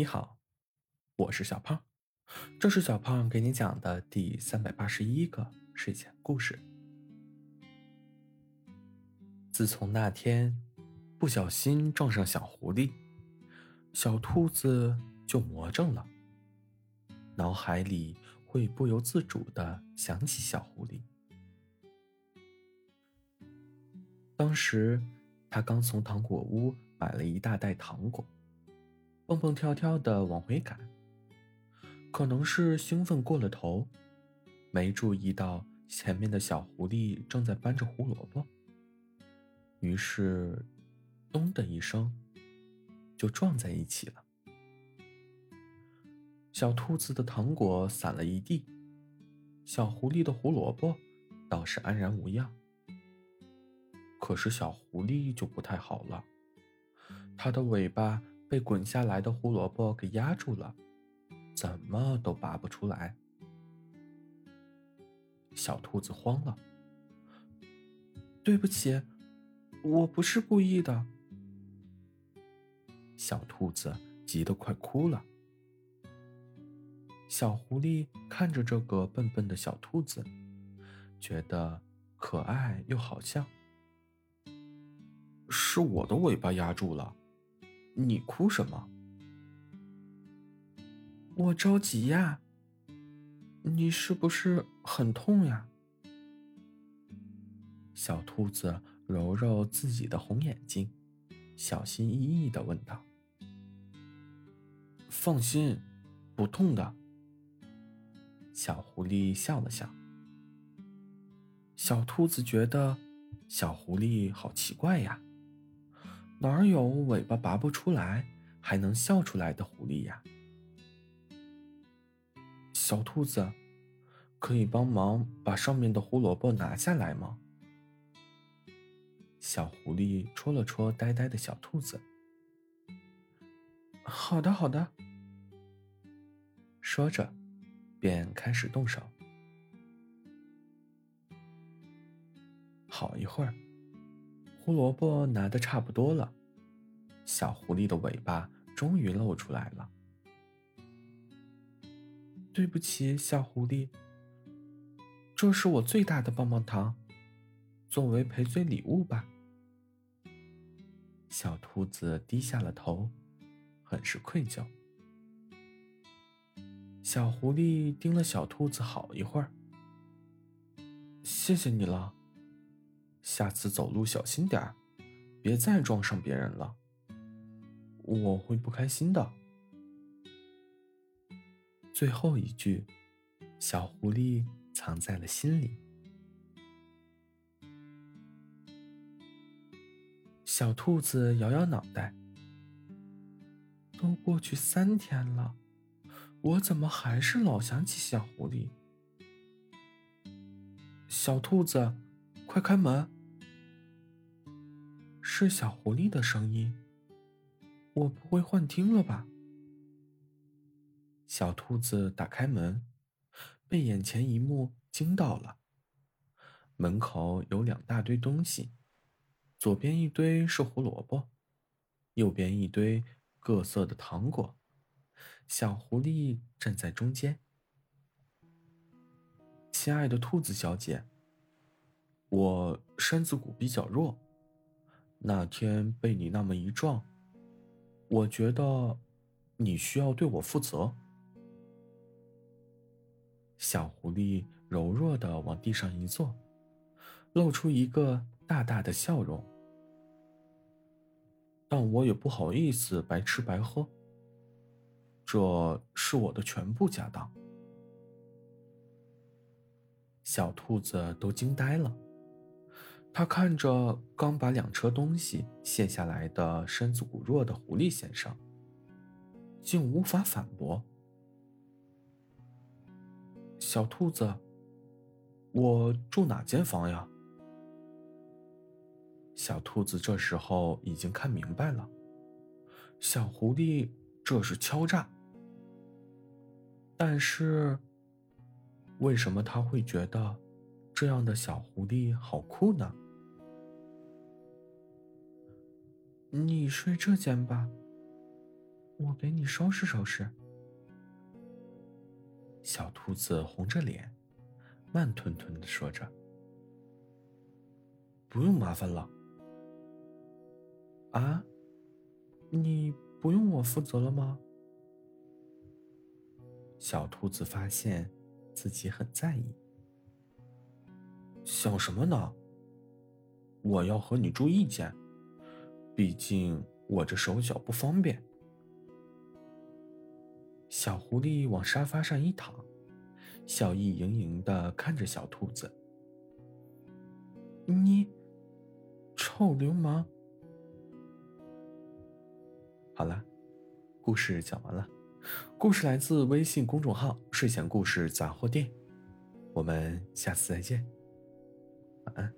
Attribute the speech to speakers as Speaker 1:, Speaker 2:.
Speaker 1: 你好，我是小胖，这是小胖给你讲的第三百八十一个睡前故事。自从那天不小心撞上小狐狸，小兔子就魔怔了，脑海里会不由自主的想起小狐狸。当时他刚从糖果屋买了一大袋糖果。蹦蹦跳跳的往回赶，可能是兴奋过了头，没注意到前面的小狐狸正在搬着胡萝卜，于是，咚的一声，就撞在一起了。小兔子的糖果散了一地，小狐狸的胡萝卜倒是安然无恙。可是小狐狸就不太好了，它的尾巴。被滚下来的胡萝卜给压住了，怎么都拔不出来。小兔子慌了：“对不起，我不是故意的。”小兔子急得快哭了。小狐狸看着这个笨笨的小兔子，觉得可爱又好笑。是我的尾巴压住了。你哭什么？我着急呀。你是不是很痛呀？小兔子揉揉自己的红眼睛，小心翼翼的问道：“放心，不痛的。”小狐狸笑了笑。小兔子觉得小狐狸好奇怪呀。哪有尾巴拔不出来还能笑出来的狐狸呀？小兔子，可以帮忙把上面的胡萝卜拿下来吗？小狐狸戳了戳呆呆的小兔子。好的，好的。说着，便开始动手。好一会儿。胡萝卜拿的差不多了，小狐狸的尾巴终于露出来了。对不起，小狐狸，这是我最大的棒棒糖，作为赔罪礼物吧。小兔子低下了头，很是愧疚。小狐狸盯了小兔子好一会儿，谢谢你了。下次走路小心点儿，别再撞上别人了。我会不开心的。最后一句，小狐狸藏在了心里。小兔子摇摇脑袋，都过去三天了，我怎么还是老想起小狐狸？小兔子，快开门！是小狐狸的声音，我不会幻听了吧？小兔子打开门，被眼前一幕惊到了。门口有两大堆东西，左边一堆是胡萝卜，右边一堆各色的糖果。小狐狸站在中间。亲爱的兔子小姐，我身子骨比较弱。那天被你那么一撞，我觉得你需要对我负责。小狐狸柔弱的往地上一坐，露出一个大大的笑容。但我也不好意思白吃白喝，这是我的全部家当。小兔子都惊呆了。他看着刚把两车东西卸下来的身子骨弱的狐狸先生，竟无法反驳。小兔子，我住哪间房呀？小兔子这时候已经看明白了，小狐狸这是敲诈。但是，为什么他会觉得这样的小狐狸好酷呢？你睡这间吧。我给你收拾收拾。小兔子红着脸，慢吞吞的说着：“不用麻烦了。”啊，你不用我负责了吗？小兔子发现自己很在意。想什么呢？我要和你住一间，毕竟我这手脚不方便。小狐狸往沙发上一躺，笑意盈盈的看着小兔子：“你，臭流氓！”好了，故事讲完了。故事来自微信公众号“睡前故事杂货店”，我们下次再见，晚安。